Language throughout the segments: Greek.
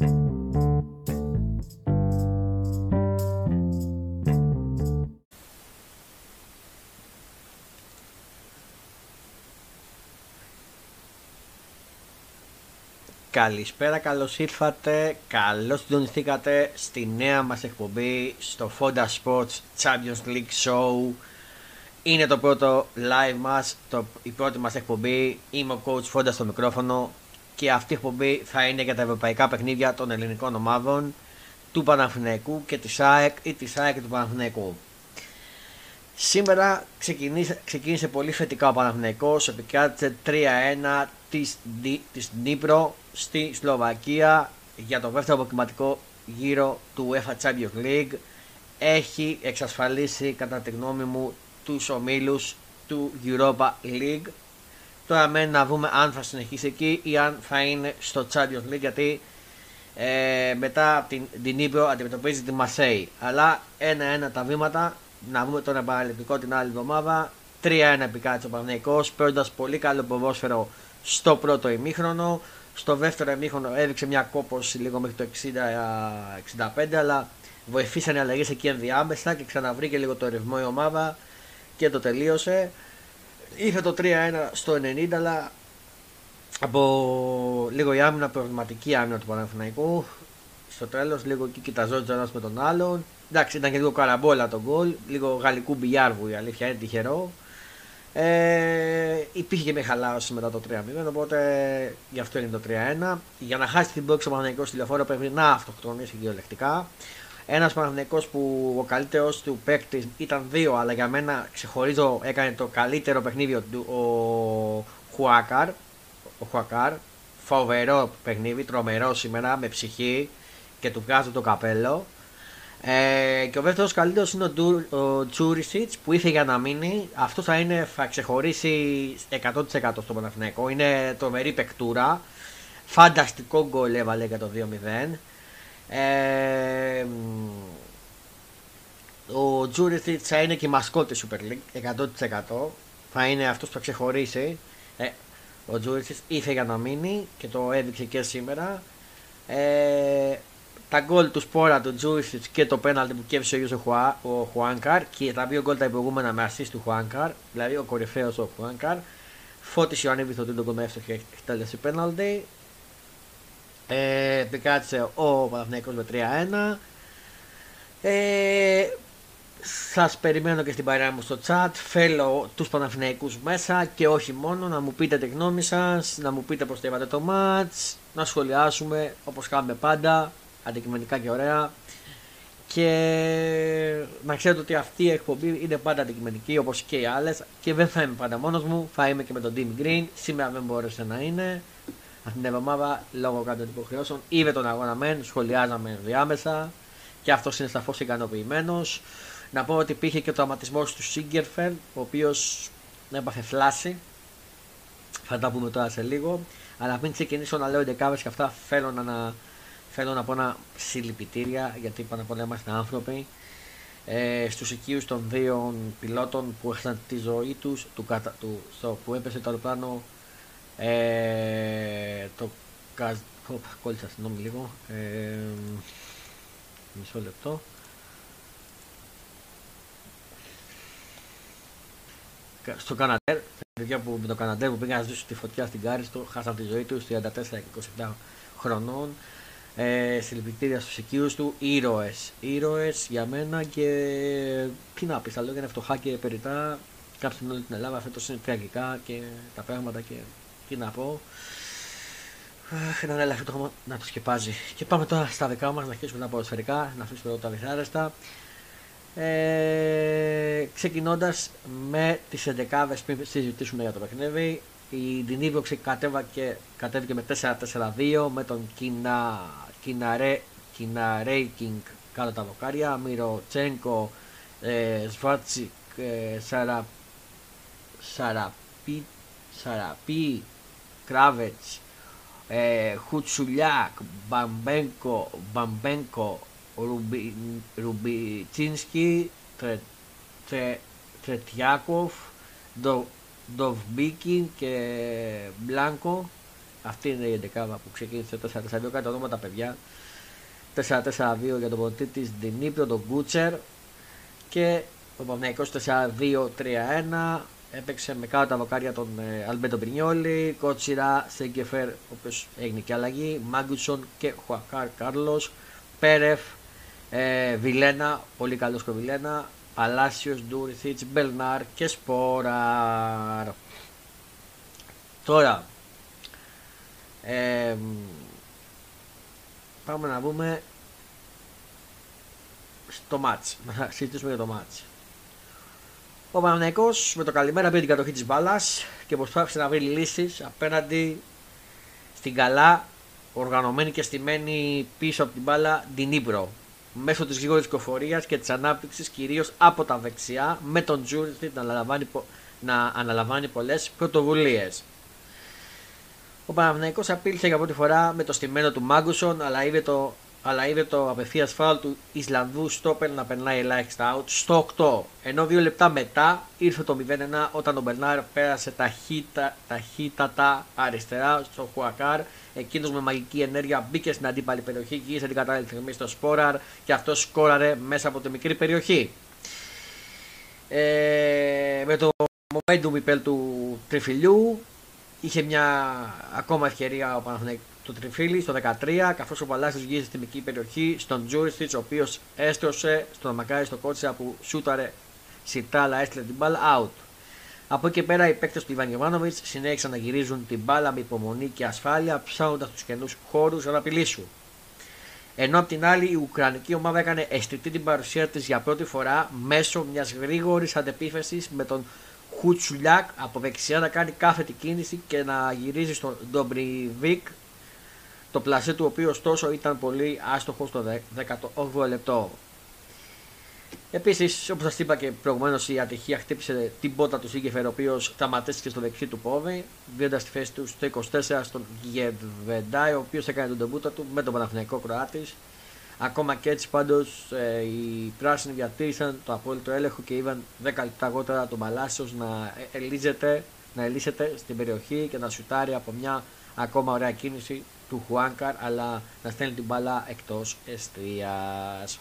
Καλησπέρα, καλώς ήρθατε, καλώς συντονιστήκατε στη νέα μας εκπομπή στο Fonda Sports Champions League Show. Είναι το πρώτο live μας, το, η πρώτη μας εκπομπή. Είμαι ο coach Fonda στο μικρόφωνο και αυτή η εκπομπή θα είναι για τα ευρωπαϊκά παιχνίδια των ελληνικών ομάδων του Παναθηναϊκού και της ΑΕΚ ή της ΑΕΚ και του Παναθηναϊκού. Σήμερα ξεκίνησε, ξεκίνησε πολύ θετικά ο Παναθηναϊκός, επικράτησε 3-1 της, της Νύπρο στη Σλοβακία για το δεύτερο αποκριματικό γύρο του UEFA Champions League. Έχει εξασφαλίσει κατά τη γνώμη μου τους ομίλους του Europa League. Τώρα μένει να δούμε αν θα συνεχίσει εκεί ή αν θα είναι στο Champions League γιατί ε, μετά την, την Ήπειρο αντιμετωπίζει τη Μασέη. Αλλά ένα-ένα τα βήματα να δούμε τον επαναληπτικό την άλλη εβδομάδα. 3-1 επικράτησε ο Παναγικός, παίρνοντας πολύ καλό ποδόσφαιρο στο πρώτο ημίχρονο. Στο δεύτερο ημίχρονο έδειξε μια κόπωση λίγο μέχρι το 60-65, αλλά βοηθήσαν οι αλλαγές εκεί ενδιάμεσα και ξαναβρήκε λίγο το ρυθμό η ομάδα και το τελείωσε. Είχε το 3-1 στο 90, αλλά από λίγο η άμυνα, προβληματική άμυνα του Παναθηναϊκού. Στο τέλος, λίγο εκεί κοιταζόταν ένας με τον άλλον. Εντάξει, ήταν και λίγο καραμπόλα το γκολ, λίγο γαλλικού μπιλιάρβου η αλήθεια είναι τυχερό. Ε, υπήρχε και μια χαλάρωση μετά το 3-0, οπότε γι' αυτό είναι το 3-1. Για να χάσει την πόξη ο Παναγενικό τηλεφόρο πρέπει να αυτοκτονήσει κυριολεκτικά. Ένας Παναγενικό που ο καλύτερος του παίκτη ήταν δύο, αλλά για μένα ξεχωρίζω έκανε το καλύτερο παιχνίδι του ο Χουάκαρ. Ο Χουάκαρ. Φοβερό παιχνίδι, τρομερό σήμερα με ψυχή και του βγάζω το καπέλο. Ε, και ο δεύτερος καλύτερος είναι ο, ο Τσούρισιτ που ήρθε για να μείνει. Αυτό θα, είναι, θα ξεχωρίσει 100% στο Παναθηναϊκό. Είναι τρομερή παικτούρα. Φανταστικό γκολ έβαλε για το 2-0. Ε, ο Τζούριτσιτς θα είναι και η μασκότη Super League 100%. Θα είναι αυτός που θα ξεχωρίσει. Ε, ο Τζούριτσιτς ήρθε για να μείνει και το έδειξε και σήμερα. Ε, τα γκολ του Σπόραρ, του Τζούριτσιτς και το πέναλτι που κέρδισε ο ίδιο ο Χουάνκαρ και τα δύο γκολ τα προηγούμενα με assist του Χουάνκαρ, δηλαδή ο κορυφαίος ο Χουάνκαρ. Φώτισε ο ανέβη το τρίτο γκολ με εύστοχη εκτέλεση πέναλτι. Ε, επικράτησε ο Παναθηναϊκός με 3-1. Ε, σας περιμένω και στην παρέα μου στο chat. Θέλω τους Παναθηναϊκούς μέσα και όχι μόνο να μου πείτε τη γνώμη σας, να μου πείτε πώς το το match, να σχολιάσουμε όπως κάνουμε πάντα αντικειμενικά και ωραία. Και να ξέρετε ότι αυτή η εκπομπή είναι πάντα αντικειμενική όπως και οι άλλες και δεν θα είμαι πάντα μόνος μου, θα είμαι και με τον Team Green. Σήμερα δεν μπόρεσε να είναι. Αυτή την εβδομάδα λόγω κάποιων υποχρεώσεων είδε τον αγώνα μεν, σχολιάζαμε διάμεσα και αυτός είναι σαφώς ικανοποιημένος. Να πω ότι υπήρχε και ο τραυματισμός του Σίγκερφελ, ο οποίος έπαθε φλάση. Θα τα πούμε τώρα σε λίγο. Αλλά πριν ξεκινήσω να λέω δεκάβε και αυτά, θέλω να, Θέλω να πω ένα συλληπιτήρια γιατί πάνω απ' όλα είμαστε άνθρωποι ε, στους οικείους των δύο πιλότων που έχασαν τη ζωή τους του, του, στο, που έπεσε το αεροπλάνο ε, το κόλλησα συγγνώμη λίγο ε, μισό λεπτό στο Καναντέρ, παιδιά που με το Καναντέρ που πήγαν να ζήσουν τη φωτιά στην Κάριστο, χάσαν τη ζωή τους 34 και 27 χρονών ε, συλληπιτήρια στους οικείους του, ήρωες. Ήρωες για μένα και τι να πεις, τα λόγια είναι φτωχά και περιτά. Κάψουν όλη την Ελλάδα, φέτος είναι τραγικά και τα πράγματα και τι να πω. Ένα έλαφρυ το να το σκεπάζει. Και πάμε τώρα στα δικά μας, να αρχίσουμε τα ποδοσφαιρικά, να αφήσουμε εδώ τα δυσάρεστα. Ε, ξεκινώντας με τις 11 πριν συζητήσουμε για το παιχνίδι η Δινίβοξη κατέβηκε, κατέβηκε με 4-4-2 με τον Κινα, Κιναρέ, Κιναρέικινγκ κάτω τα δοκάρια, Μυροτσένκο, ε, Σβάτσικ, ε, Σαρα, Σαραπί, Σαραπί, Κράβετς, ε, Χουτσουλιάκ, Μπαμπένκο, Μπαμπένκο, Ρουμπι, Ρουμπιτσίνσκι, Τρε, Τρε, Τρετιάκοφ, Ντοβμπίκιν και Μπλάνκο Αυτή είναι η 11 που ξεκίνησε 4-4-2. Κάτι ονόματα παιδιά. 4-4-2 για τον προπονητή της Δινίπρο, τον Κούτσερ. Και ο Παναθηναϊκός 4-2-3-1. Έπαιξε με κάτω τα δοκάρια τον ε, Αλμπέντο Πρινιόλη, Κότσιρα, Σένκεφελντ, ο οποίος έγινε και αλλαγή, Μάγκουσον και Χουάνκαρ Κάρλος, Πέρεφ, ε, Βιλένα, πολύ καλός και Βιλένα, Παλάσιο, Τζούριτσιτς, Μπερνάρ και Σπόραρ. Τώρα, ε, πάμε να δούμε στο ματς, να συζητήσουμε για το ματς. Ο Παναθηναϊκό με το καλημέρα πήρε την κατοχή της μπάλας και προσπάθησε να βρει λύσεις απέναντι στην καλά οργανωμένη και στημένη πίσω από την μπάλα Ντνίπρο. Μέσω της γρήγορης κυκλοφορίας και της ανάπτυξης κυρίως από τα δεξιά με τον Τζούριτσιτς να αναλαμβάνει, να αναλαμβάνει πολλές πρωτοβουλίες. Ο Παναθηναϊκός απείλησε για πρώτη φορά με το στημένο του Μάγκουσον αλλά είδε το αλλά είδε το απευθεία φάουλ του Ισλανδού στόπερ να περνάει ελάχιστα out στο 8. Ενώ δύο λεπτά μετά ήρθε το 0-1 όταν ο Μπερνάρ πέρασε ταχύτα, ταχύτατα αριστερά στο Χουακάρ. Εκείνος με μαγική ενέργεια μπήκε στην αντίπαλη περιοχή, γύρισε την κατάλληλη στιγμή στο Σπόραρ και αυτό σκόραρε μέσα από τη μικρή περιοχή. Ε, με το momentum υπέρ του τριφυλιού είχε μια ακόμα ευκαιρία ο Παναθηναϊκός του Τριφίλη στο 13, καθώς ο Παλάσιος γύρισε στην μικρή περιοχή στον Τζούριστιτς, ο οποίος έστρωσε στον Μακάρι στο κότσια που σούταρε σιτάλα, έστειλε την μπάλα out. Από εκεί πέρα οι παίκτες του Ιβάν Γερμάνοβιτ συνέχισαν να γυρίζουν την μπάλα με υπομονή και ασφάλεια, ψάχνοντας τους καινούς χώρους να απειλήσουν. Ενώ απ' την άλλη η Ουκρανική ομάδα έκανε αισθητή την παρουσία της για πρώτη φορά μέσω μιας γρήγορης αντεπίθεσης με τον Χουτσουλιάκ από δεξιά να κάνει κάθετη κίνηση και να γυρίζει στον Ντομπριβίκ το πλασέ του οποίου ωστόσο ήταν πολύ άστοχο στο 18ο λεπτό. Επίσης, όπως σας είπα και προηγουμένως, η ατυχία χτύπησε την πότα του Σίγκεφερ, ο οποίος σταματήθηκε στο δεξί του πόδι, δίνοντα τη θέση του στο 24 στον Γεβεντάι, ο οποίος έκανε τον τεμπούτα του με τον Παναθηναϊκό Κροάτης. Ακόμα και έτσι πάντως ε, οι πράσινοι διατήρησαν το απόλυτο έλεγχο και είδαν 10 λεπτά αργότερα τον Παλάσιο να ελίζεται, να ελίσσεται στην περιοχή και να σουτάρει από μια ακόμα ωραία κίνηση του Χουάνκαρ αλλά να στέλνει την μπάλα εκτός εστίας.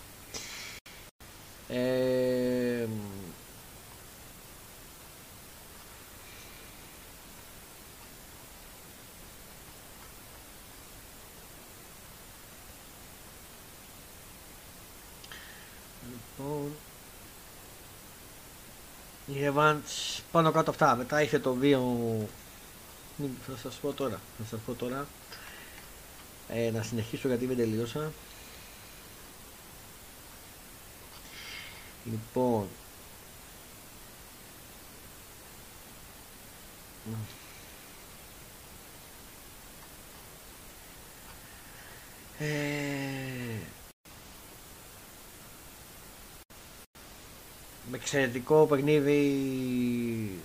Ε, λοιπόν, η Evans πάνω κάτω αυτά. Μετά είχε το βίο. Θα σας πω τώρα. Θα σας πω τώρα. Ε, να συνεχίσω γιατί δεν τελείωσα. Λοιπόν. Ε, με εξαιρετικό παιχνίδι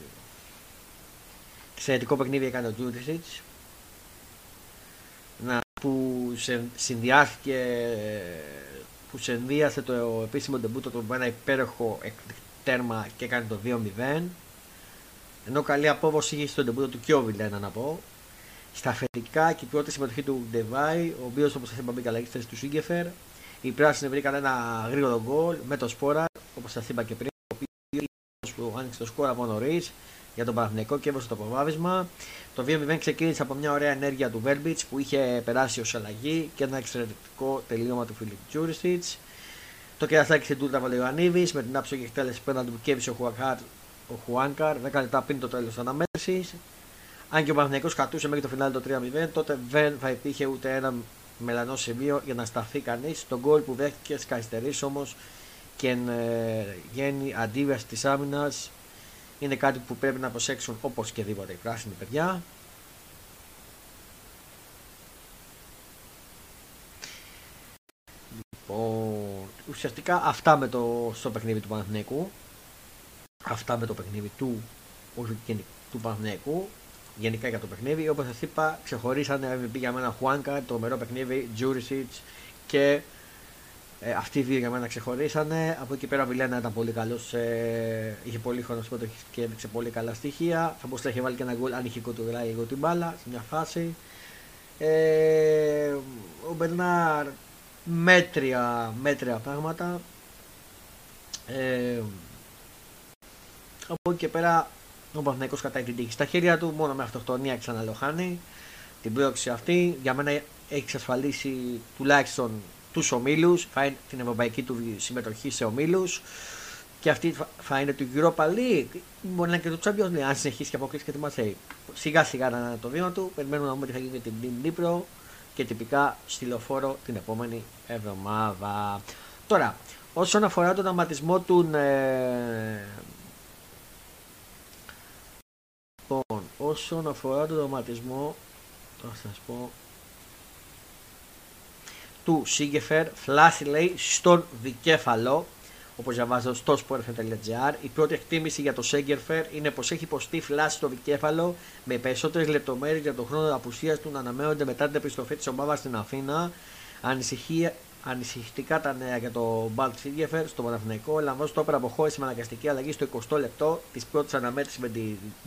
εξαιρετικό παιχνίδι έκανε ο Τζούρισιτς να που συνδυάστηκε που συνδύασε το επίσημο ντεμπούτο του με ένα υπέροχο τέρμα και έκανε το 2-0 ενώ καλή απόδοση είχε στο ντεμπούτο του Κιόβιλ ένα να πω. Στα αφεντικά και η πρώτη συμμετοχή του Ντεβάη ο οποίος όπως σας είπα μπήκε αλλαγή θέση του Σίγκεφερ οι πράσινοι βρήκαν ένα γρήγορο γκολ με το Σπόρα όπως σας είπα και πριν ο οποίος άνοιξε το σκορ από νωρίς για τον Παναθηναϊκό και έβωσε το προβάδισμα. Το 2-0 ξεκίνησε από μια ωραία ενέργεια του Βέρμπιτς που είχε περάσει ως αλλαγή και ένα εξαιρετικό τελείωμα του Φιλιπ Τζούρισιτ. Το κερασάκι στην Τούρτα Βαλαιοανίδη με την άψογη εκτέλεση πέναντι που κέβησε ο, Χουακάρ, ο Χουάνκαρ 10 λεπτά πριν το τέλος της αναμέτρησης. Αν και ο Παναθηναϊκός κατούσε μέχρι το φινάλι το 3-0, τότε δεν θα υπήρχε ούτε ένα μελανό σημείο για να σταθεί κανείς. Το γκολ που δέχτηκε στι καθυστερήσει όμως και εν ε, γέννη αντίβαση της άμυνας είναι κάτι που πρέπει να προσέξουν όπως και δίποτε οι πράσινοι παιδιά. Λοιπόν, ουσιαστικά αυτά με το στο παιχνίδι του Παναθηναϊκού. Αυτά με το παιχνίδι του, του Παναθηναϊκού. Γενικά για το παιχνίδι. Όπως σας είπα, ξεχωρίσανε MVP για μένα Χουάνκα, το μερό παιχνίδι, Τζούρισιτς και ε, αυτοί οι δύο για μένα ξεχωρίσανε. Από εκεί πέρα ο Βιλένα ήταν πολύ καλός. Ε, είχε πολύ χρόνο συμμετοχή και έδειξε πολύ καλά στοιχεία. Θα μπορούσε να είχε βάλει και ένα γκολ αν είχε κοτουράει λίγο την μπάλα σε μια φάση. Ε, ο Μπερνάρ μέτρια, μέτρια πράγματα. Ε, από εκεί και πέρα ο Παναθηναϊκός κατάει την τύχη στα χέρια του, μόνο με αυτοκτονία ξαναλοχάνει την πρόξη αυτή. Για μένα έχει εξασφαλίσει τουλάχιστον τους ομίλους, θα είναι την ευρωπαϊκή του συμμετοχή σε ομίλους και αυτή θα είναι του Europa League. Μπορεί να είναι και το Champions League, αν συνεχίσει και αποκλείσει και τη Μαρσέη. Σιγά σιγά να είναι το βήμα του. Περιμένουμε να δούμε τι θα γίνει με την Νύπρο και τυπικά στη λεωφόρο την επόμενη εβδομάδα. Τώρα, όσον αφορά τον αματισμό του. Ε... Λοιπόν, όσον αφορά τον δραματισμό, θα σας πω, του Σίγκεφερ, φλάσι λέει στον δικέφαλο, όπως διαβάζω στο sport.gr. Η πρώτη εκτίμηση για το Σέγκερφερ είναι πως έχει υποστεί φλάση στο δικέφαλο με περισσότερες λεπτομέρειες για τον χρόνο απουσίας του να αναμένονται μετά την επιστροφή της ομάδας στην Αθήνα. Ανησυχία, ανησυχητικά τα νέα για το Μπαρτ Σένκεφελντ στο Παναθηναϊκό. Λαμβάνει το όπερα αποχώρηση με αναγκαστική αλλαγή στο 20 λεπτό της πρώτης αναμέτρησης με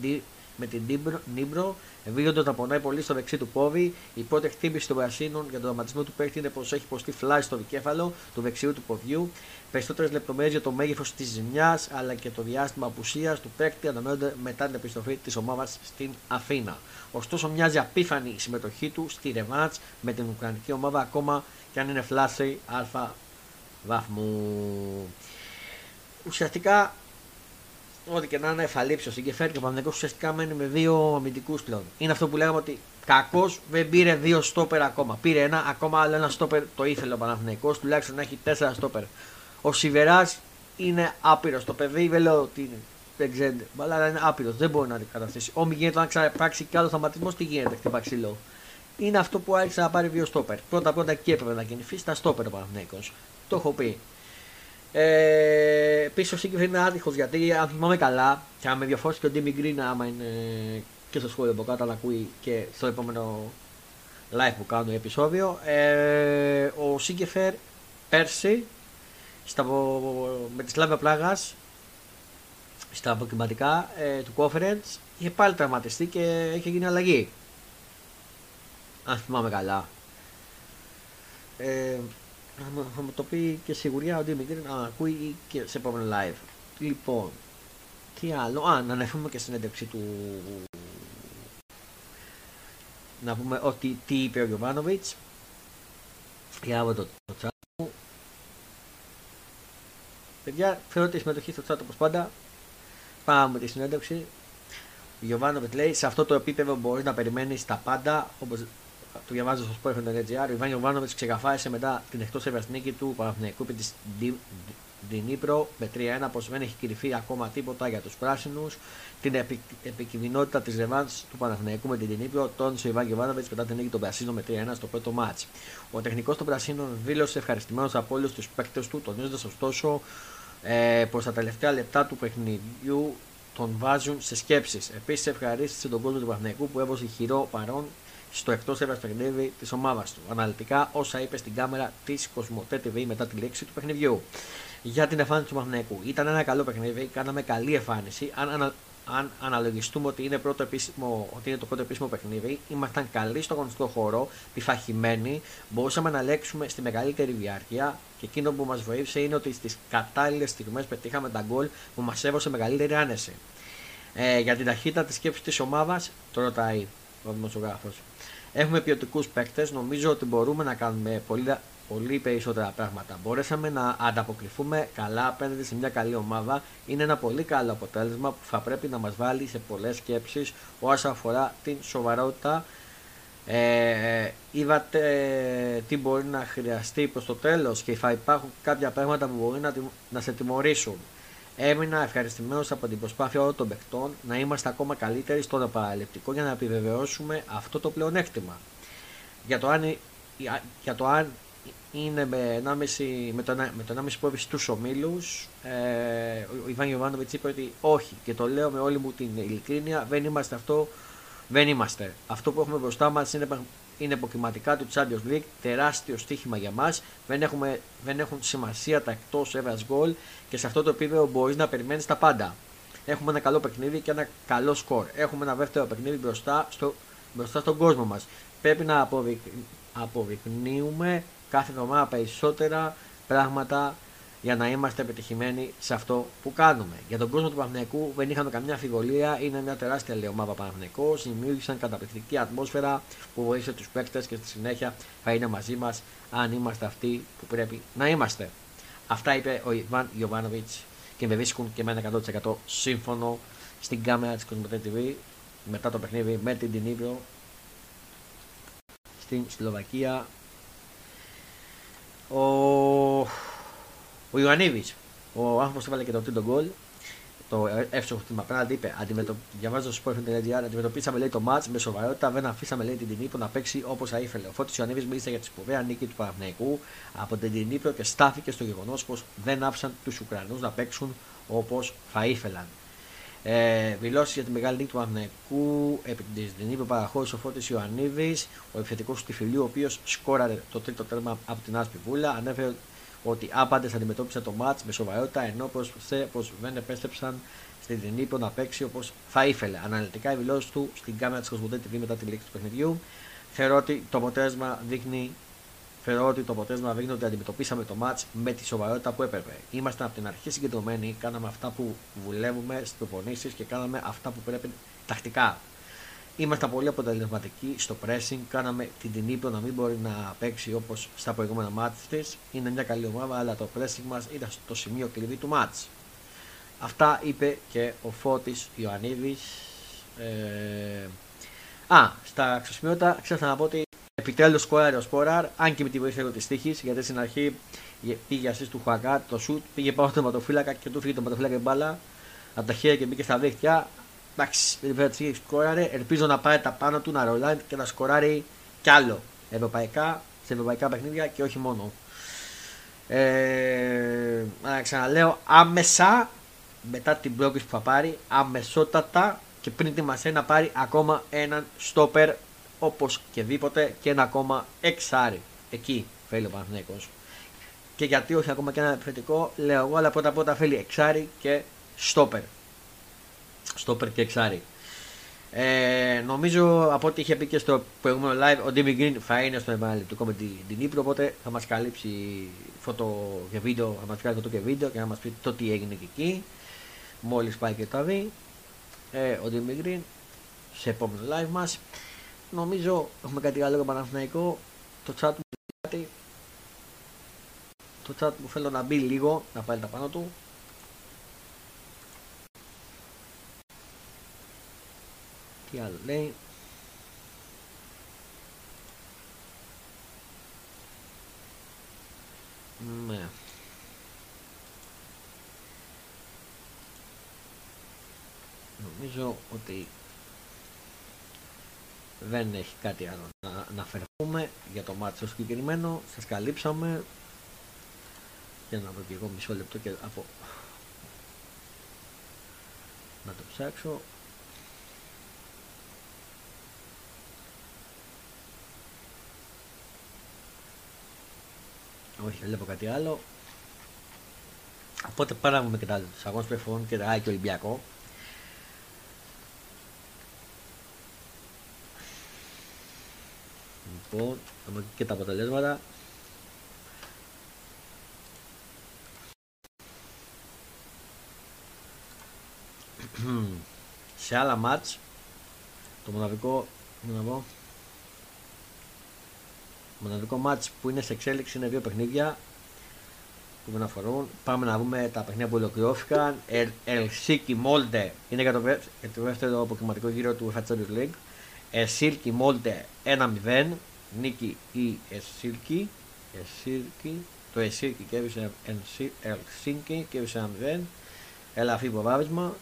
τη με τη Ντνίπρο, βίντεο να πονάει πολύ στο δεξί του πόδι. Η πρώτη εκτίμηση των Πρασίνων για τον τραυματισμό του παίκτη είναι πως έχει υποστεί θλάση στο δικέφαλο του δεξιού του ποδιού. Περισσότερες λεπτομέρειες για το μέγεθος της ζημιάς αλλά και το διάστημα απουσίας του παίκτη αναμένονται μετά την επιστροφή της ομάδας στην Αθήνα. Ωστόσο, μοιάζει απίθανη η συμμετοχή του στη ρεβάτς με την Ουκρανική ομάδα ακόμα και αν είναι φλάση αλφα βαθμού. Ουσιαστικά ό,τι και να είναι εφαλείψιο συγκεφέρει και ο Παναγενικό ουσιαστικά μένει με δύο αμυντικούς πλέον. Είναι αυτό που λέγαμε ότι κακό δεν πήρε δύο στόπερ ακόμα. Πήρε ένα, ακόμα άλλο ένα στόπερ το ήθελε ο Παναγενικό, τουλάχιστον να έχει τέσσερα στόπερ. Ο Σιβεράς είναι άπειρος. Το παιδί δεν λέω ότι είναι. Δεν ξέρετε, αλλά είναι άπειρος. Δεν μπορεί να αντικαταστήσει. Όμοι γίνεται να ξαναπράξει κι άλλο θαματισμό, τι γίνεται, χτυπά ξύλο. Είναι αυτό που άρχισε να πάρει δύο στόπερ. Πρώτα πρώτα και έπρεπε να κινηθεί στα στόπερ ο Παναγενικό. Το έχω πει. Ε, Επίση ο Σίγκεφ είναι άτυχος γιατί αν θυμάμαι καλά, και αν με διαφώσει και ο Ντίμι Γκριν, άμα είναι και στο σχόλιο από κάτω, αλλά ακούει και στο επόμενο live που κάνω επεισόδιο. Ε, ο Σίγκεφερ πέρσι στα, με τη Σλάβια Πλάγας στα αποκριματικά ε, του conference είχε πάλι τραυματιστεί και είχε γίνει αλλαγή. Αν θυμάμαι καλά. Ε, θα μου το πει και σιγουριά ο Δημητρή να ακούει και σε επόμενο live. Λοιπόν, τι άλλο; Α, να αναφέρουμε και στην έντευξη του. Να πούμε ότι τι είπε ο Γιωβάνοβιτς. Για να το, το chat μου. Παιδιά, θέλω τη συμμετοχή στο chat όπως πάντα. Πάμε τη συνέντευξη. Ο Γιωβάνοβιτς λέει: Σε αυτό το επίπεδο μπορείς να περιμένεις τα πάντα όπω το διαβάζω στο sport.gr. Ο Ιβάν Ιωβάνοβιτς ξεκαθάρισε μετά την εκτός νίκη του Παναθηναϊκού επί της Ντινίπρο με 3-1 πως δεν έχει κρυφεί ακόμα τίποτα για τους πράσινους. Την επι, επικινδυνότητα της ρεβάνς του Παναθηναϊκού με την Ντινίπρο τόνισε ο Ιβάν Ιωβάνοβιτς μετά την νίκη των Πρασίνων με 3-1 στο πρώτο μάτς. Ο τεχνικός των Πρασίνων δήλωσε ευχαριστημένος από όλους τους παίκτες του, τονίζοντας ωστόσο ε, πως τα τελευταία λεπτά του παιχνιδιού τον βάζουν σε σκέψεις. Επίσης, ευχαρίστησε τον κόσμο του Παναθηναϊκού που έβωσε χειρό παρόν στο εκτός έδρας παιχνίδι της ομάδας του. Αναλυτικά όσα είπε στην κάμερα της Κοσμοτέ TV μετά τη λήξη του παιχνιδιού. Για την εμφάνιση του Μαχνέκου. Ήταν ένα καλό παιχνίδι, κάναμε καλή εμφάνιση. Αν, ανα, αν αναλογιστούμε ότι είναι, πρώτο επίσημο, ότι είναι το πρώτο επίσημο παιχνίδι, ήμασταν καλοί στο αγωνιστικό χώρο, πειθαρχημένοι, μπορούσαμε να λέξουμε στη μεγαλύτερη διάρκεια και εκείνο που μας βοήθησε είναι ότι στις κατάλληλες στιγμές πετύχαμε τα γκολ που μας έβωσε μεγαλύτερη άνεση. Ε, για την ταχύτητα της σκέψης της ομάδας, το ρωτάει ο δημοσιογράφος. Έχουμε ποιοτικούς παίκτες. Νομίζω ότι μπορούμε να κάνουμε πολύ, πολύ περισσότερα πράγματα. Μπορέσαμε να ανταποκριθούμε καλά απέναντι σε μια καλή ομάδα. Είναι ένα πολύ καλό αποτέλεσμα που θα πρέπει να μας βάλει σε πολλές σκέψεις όσο αφορά την σοβαρότητα. Ε, είδατε τι μπορεί να χρειαστεί προς το τέλος και θα υπάρχουν κάποια πράγματα που μπορεί να, να σε τιμωρήσουν. Έμεινα ευχαριστημένος από την προσπάθεια όλων των παιχτών να είμαστε ακόμα καλύτεροι στο παραλεπτικό για να επιβεβαιώσουμε αυτό το πλεονέκτημα. Για το αν, για το αν είναι με, 1,5, με το, με το 1,5 πόδι στους ομίλους, ε, ο Ιβάν Ιωβάνοβιτ είπε ότι όχι και το λέω με όλη μου την ειλικρίνεια, δεν είμαστε αυτό, δεν είμαστε. Αυτό που έχουμε μπροστά μας είναι είναι υποκριματικά του Champions League, τεράστιο στοίχημα για μας. Δεν, δεν έχουν σημασία τα εκτός έδρα γκολ και σε αυτό το επίπεδο μπορείς να περιμένεις τα πάντα. Έχουμε ένα καλό παιχνίδι και ένα καλό σκορ. Έχουμε ένα δεύτερο παιχνίδι μπροστά, στο, μπροστά στον κόσμο μας. πρέπει να αποδεικ... αποδεικνύουμε κάθε εβδομάδα περισσότερα πράγματα για να είμαστε επιτυχημένοι σε αυτό που κάνουμε. Για τον κόσμο του Παναθηναϊκού δεν είχαμε καμιά αφιβολία, είναι μια τεράστια λέει, ομάδα Παναθηναϊκός. Δημιούργησαν καταπληκτική ατμόσφαιρα που βοήθησε τους παίκτες και στη συνέχεια θα είναι μαζί μας αν είμαστε αυτοί που πρέπει να είμαστε. Αυτά είπε ο Ιβάν Ιωβάνοβιτ και με βρίσκουν και με 100% σύμφωνο στην κάμερα της Κοσμοτέ TV μετά το παιχνίδι με την Τινίπρο στην Σλοβακία. Ο, ο Ιωαννίδης, ο άνθρωπος που έβαλε και το τρίτο γκολ, το εύστοχο χτύπημα απέναντι, είπε: Αντιμετω... Διαβάζω στο sport.gr, αντιμετωπίσαμε λέει, το match με σοβαρότητα, δεν αφήσαμε λέει, την Τινίπρο να παίξει όπως θα ήθελε. Ο Φώτης Ιωαννίδης μίλησε για τη σπουδαία νίκη του Παναθηναϊκού από την Τινίπρο και στάθηκε στο γεγονός πως δεν άφησαν τους Ουκρανούς να παίξουν όπως θα ήθελαν. Ε, δηλώσεις για τη μεγάλη νίκη του Παναθηναϊκού επί την είπε παραχώρησε ο Φώτης Ιωαννίδης, ο επιθετικός του Τυφυλίου, ο οποίος σκόραρε το τρίτο τέρμα από την Άσπη Βούλα. Ανέφερε ότι άπαντες αντιμετώπισε το μάτς με σοβαρότητα ενώ προσθέσε πως δεν επέστρεψαν στην Δινήπο να παίξει όπως θα ήθελε. Αναλυτικά οι δηλώσεις του στην κάμερα της Κοσμοτέ TV μετά τη λήξη του παιχνιδιού. Θεωρώ ότι το αποτέλεσμα δείχνει Θεωρώ ότι το αποτέλεσμα δείχνει ότι αντιμετωπίσαμε το match με τη σοβαρότητα που έπρεπε. Ήμασταν από την αρχή συγκεντρωμένοι, κάναμε αυτά που βουλεύουμε στις προπονήσεις και κάναμε αυτά που πρέπει τακτικά. Ήμασταν πολύ αποτελεσματικοί στο pressing, κάναμε την Τινίπρο να μην μπορεί να παίξει όπως στα προηγούμενα μάτια της. Είναι μια καλή ομάδα, αλλά το pressing μας ήταν στο σημείο κλειδί του match. Αυτά είπε και ο Φώτης Ιωαννίδης. Ε... Α, στα αξιοσημείωτα ξέχασα να πω ότι Επιτέλους σκόραρε ο Σπόραρ, αν και με τη βοήθεια της τύχης, γιατί στην αρχή πήγε ασύ του Χουακά, το σουτ, πήγε πάνω στο ματοφύλακα και του φύγει το ματοφύλακα η μπάλα από τα χέρια και μπήκε στα δίχτυα. Εντάξει, με τη βοήθεια τη τύχη σκόραρε. Ελπίζω να πάρει τα πάνω του, να ρολάει και να σκοράρει κι άλλο ευρωπαϊκά, σε ευρωπαϊκά παιχνίδια και όχι μόνο. Ε, να ξαναλέω, άμεσα μετά την πρόκληση που θα πάρει, αμεσότατα και πριν τη Μασέ να πάρει ακόμα έναν στόπερ όπως και δίποτε και ένα ακόμα εξάρι. Εκεί θέλει ο Παναθηναίκος. Και γιατί όχι ακόμα και ένα επιθετικό, λέω εγώ, αλλά πρώτα πρώτα θέλει εξάρι και στόπερ. Στόπερ και εξάρι. Ε, νομίζω από ό,τι είχε πει και στο προηγούμενο live, ο Ντίμι Green θα είναι στο επαναληπτικό με την, την Ήπειρο, οπότε θα μας καλύψει φωτο και βίντεο, θα μας κάνει φωτο και βίντεο και να μας πει το τι έγινε και εκεί. Μόλις πάει και τα δει. Ε, ο Ντίμι Green σε επόμενο live μας. Νομίζω έχουμε κάτι άλλο για Παναθηναϊκό. Το chat μου κάτι. Το chat μου θέλω να μπει λίγο, να πάρει τα πάνω του. Τι άλλο λέει. Ναι. Νομίζω ότι δεν έχει κάτι άλλο να αναφερθούμε για το μάτι στο συγκεκριμένο. Σας καλύψαμε. Για να βρω και εγώ μισό λεπτό και από... Να το ψάξω. Όχι, δεν βλέπω κάτι άλλο. Οπότε πάραμε και τα άλλα. Τους αγώνες και τα και Ολυμπιακό. Λοιπόν, θα και τα αποτελέσματα. σε άλλα μάτς το μοναδικό να πω, μοναδικό μάτς που είναι σε εξέλιξη είναι δύο παιχνίδια που με αφορούν. Πάμε να δούμε τα παιχνίδια που ολοκληρώθηκαν. Ελσίκι Μόλτε είναι για το, για το δεύτερο αποκριματικό γύρο του UEFA Champions League. Ελσίκι Μόλτε 1-0 νίκη η Εσύρκη, Εσύρκη το Εσύρκη κέρδισε Ελσίνκη, κέρδισε ένα 0, ελαφρύ προβάδισμα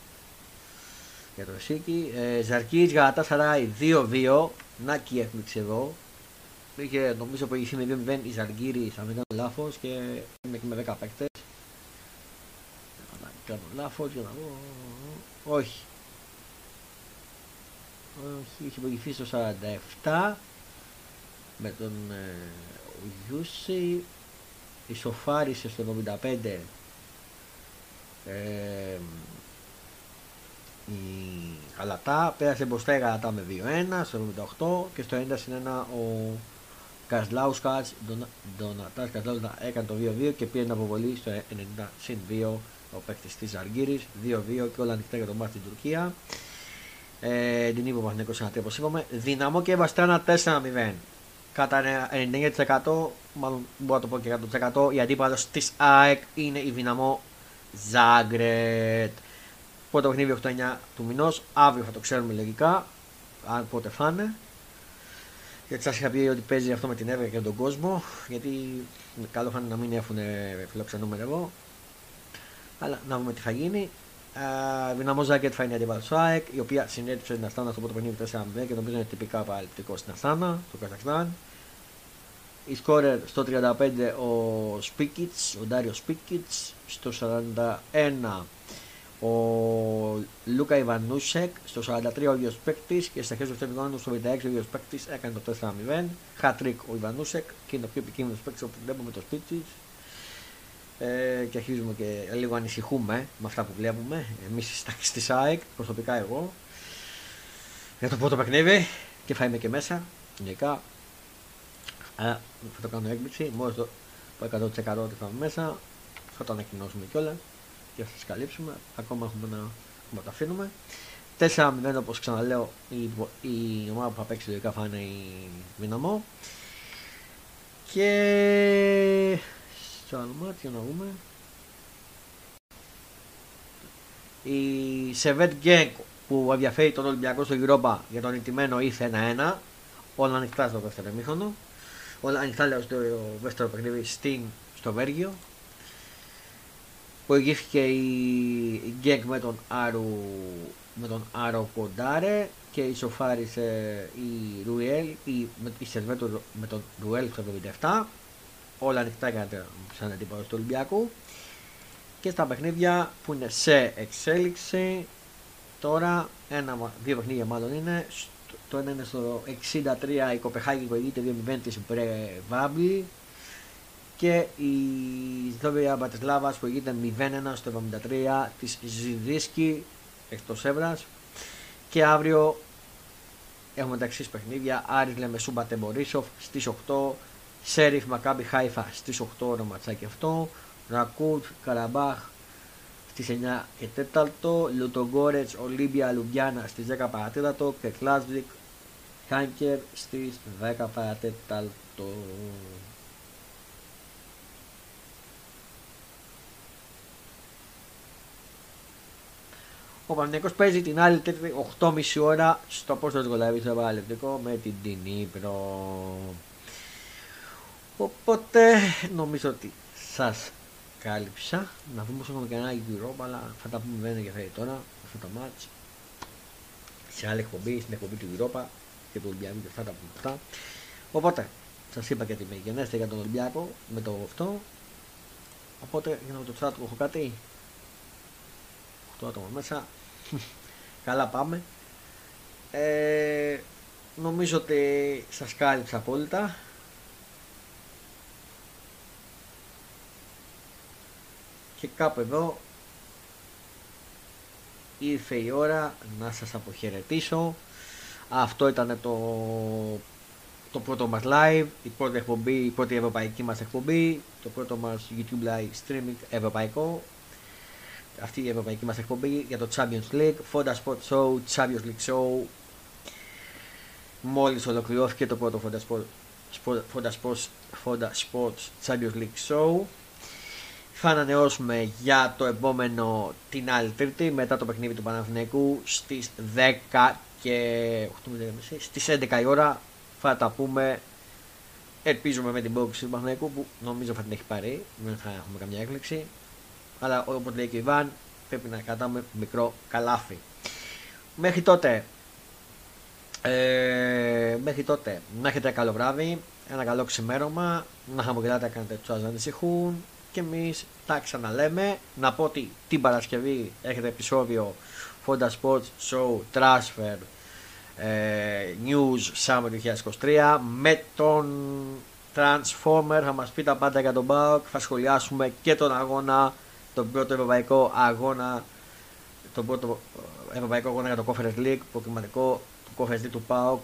για το Εσύρκη. Ε, Ζαρκής Γαλατά Σαράι 2-2, να και έκπληξη εδώ. Είχε, νομίζω που είχε με 2-0 η Ζαργκύρη, αν δεν κάνω λάθος και είμαι και με 10 παίκτες. Να κάνω λάθος για να δω. Όχι. Όχι, είχε προηγηθεί στο 47 με τον ε, Γιούση ισοφάρισε στο 75 ε, η Γαλατά. Πέρασε μπροστά η Γαλατά με 2-1 στο 78 και στο 90 συν 1 ο Κασλάουσκας, Ντονατάς Κασλάουσκας έκανε το 2-2 και πήρε την αποβολή στο 90 συν 2 ο παίκτης της Αργύρης 2-2 και όλα ανοιχτά για το μάτι στην Τουρκία. Ε, την είπε ο Μαθηνικό ένα όπως είπαμε. Δυναμό και Βαστράνα 4-0. Κατά 99% μάλλον μπορώ να το πω και 100% η αντίπαλος της ΑΕΚ είναι η Δυναμό Ζάγκρετ. Πρώτο παιχνίδι 8-9 του μηνός. Αύριο θα το ξέρουμε λογικά. Αν πότε φάνε. Γιατί σα είχα πει ότι παίζει αυτό με την έργα και τον κόσμο. Γιατί καλό θα είναι να μην έχουν φιλοξενούμενο εγώ. Αλλά να δούμε τι θα γίνει. Uh, Δυναμό Ζάγκετ θα είναι η αντίπαλο ΑΕΚ, η οποία συνέτειψε την Αστάνα στο πρώτο παιχνίδι 4-0 και νομίζω είναι τυπικά παραλυπτικό στην Αστάνα, στο Καζακστάν. Η σκόρερ στο 35 ο Σπίκιτς, ο Ντάριο Σπίκιτς, στο 41 ο Λούκα Ιβανούσεκ, στο 43 ο ίδιος παίκτης και στα χέρια του χρόνου στο 56 ο ίδιος παίκτης έκανε το 4-0. Χατρίκ ο Ιβανούσεκ και είναι ο πιο επικίνδυνος παίκτης όπου βλέπουμε το Σπίκιτς ε, και αρχίζουμε και λίγο ανησυχούμε με αυτά που βλέπουμε. Εμείς στη ΑΕΚ, προσωπικά εγώ. Για το πρώτο παιχνίδι και θα είμαι και μέσα γενικά. Θα το κάνω έκπληξη. Μόλις το 100% ότι θα είμαι μέσα θα το ανακοινώσουμε κιόλας και θα σας καλύψουμε. Ακόμα έχουμε να, να το αφήνουμε. 4-0 όπως ξαναλέω η, η ομάδα που θα παίξει λογικά θα είναι η Δυναμό. Και στο άλλο μάτι για να δούμε. Η Σεβέτ Γκέγκ που ενδιαφέρει τον Ολυμπιακό στο Europa για τον νικημένο ήρθε 1-1 όλα ανοιχτά στο δεύτερο μήχρονο όλα ανοιχτά λέω στο δεύτερο παιχνίδι στην, στο Βέργιο προηγήθηκε η Γκέγκ με τον Άρου με τον Άρο Κοντάρε και ισοφάρισε η Ρουέλ η, η Σερβέτο με τον Ρουέλ στο 77 όλα ανοιχτά για σαν αντίπαλο του Ολυμπιακού και στα παιχνίδια που είναι σε εξέλιξη τώρα ένα, δύο παιχνίδια μάλλον είναι. Το ένα είναι στο 63 η Κοπεχάγη που ηγείται 2-0 της Μπρεβάμπλη και η Ζδόβια Μπατεσλάβας που ηγείται 0-1 στο 73 της Ζιδίσκη εκτός Εύρας και αύριο έχουμε τα εξής παιχνίδια Άρης Λεμεσούμπα Τεμπορίσοφ στις 8 Σέριφ Μακάμπι Χάιφα στις 8 το ματσάκι αυτό. Ρακούτ Καραμπάχ στις 9 και 4. Λουτογκόρετς Ολύμπια Λουμπιάνα στις 10 παρατέτατο. Και Κλάσβικ Χάνκερ στις 10 παρατέτατο. Ο Παναγιακός παίζει την άλλη τέτοια 8.30 ώρα στο πόστο του Γκολαβή στο Παραλεπτικό με την Τινίπρο. Οπότε νομίζω ότι σας κάλυψα. Να δούμε όσο έχουμε κανένα Europa, αλλά θα τα πούμε δεν ενδιαφέρει τώρα αυτό το match. Σε άλλη εκπομπή, στην εκπομπή του Europa και του Ολυμπιακού και αυτά τα πούμε αυτά. Οπότε, σας είπα και τη μεγενέστε για τον Ολυμπιακό με το αυτό. Οπότε, για να το chat έχω κάτι. 8 άτομα μέσα. Καλά πάμε. Ε, νομίζω ότι σας κάλυψα απόλυτα. Και κάπου εδώ ήρθε η ώρα να σας αποχαιρετήσω. Αυτό ήταν το, το πρώτο μας live, η πρώτη εκπομπή, η πρώτη ευρωπαϊκή μας εκπομπή, το πρώτο μας YouTube live streaming ευρωπαϊκό. Αυτή η ευρωπαϊκή μας εκπομπή για το Champions League, Fonda Sport Show, Champions League Show. Μόλις ολοκληρώθηκε το πρώτο Fonda Sport, Fonda Sports, Fonda Sports Champions League Show. Θα ανανεώσουμε για το επόμενο την άλλη Τρίτη μετά το παιχνίδι του Παναθηναϊκού στις 10 και 8, στις 11 η ώρα. Θα τα πούμε. Ελπίζουμε με την πρόκληση του Παναθηναϊκού που νομίζω θα την έχει πάρει. Δεν θα έχουμε καμιά έκπληξη αλλά όπως λέει και ο Ιβάν πρέπει να κρατάμε μικρό καλάφι μέχρι τότε ε, μέχρι τότε να έχετε καλό βράδυ ένα καλό ξημέρωμα να χαμογελάτε να κάνετε τους να ανησυχούν και εμείς τα ξαναλέμε. Να πω ότι την Παρασκευή έχετε επεισόδιο Fonda Sports Show Transfer ε, News Summer 2023 με τον Transformer. Θα μας πει τα πάντα για τον BAUK θα σχολιάσουμε και τον αγώνα τον πρώτο ευρωπαϊκό αγώνα το πρώτο ευρωπαϊκό αγώνα για το Conference League, προκριματικό του Conference League του ΠΑΟΚ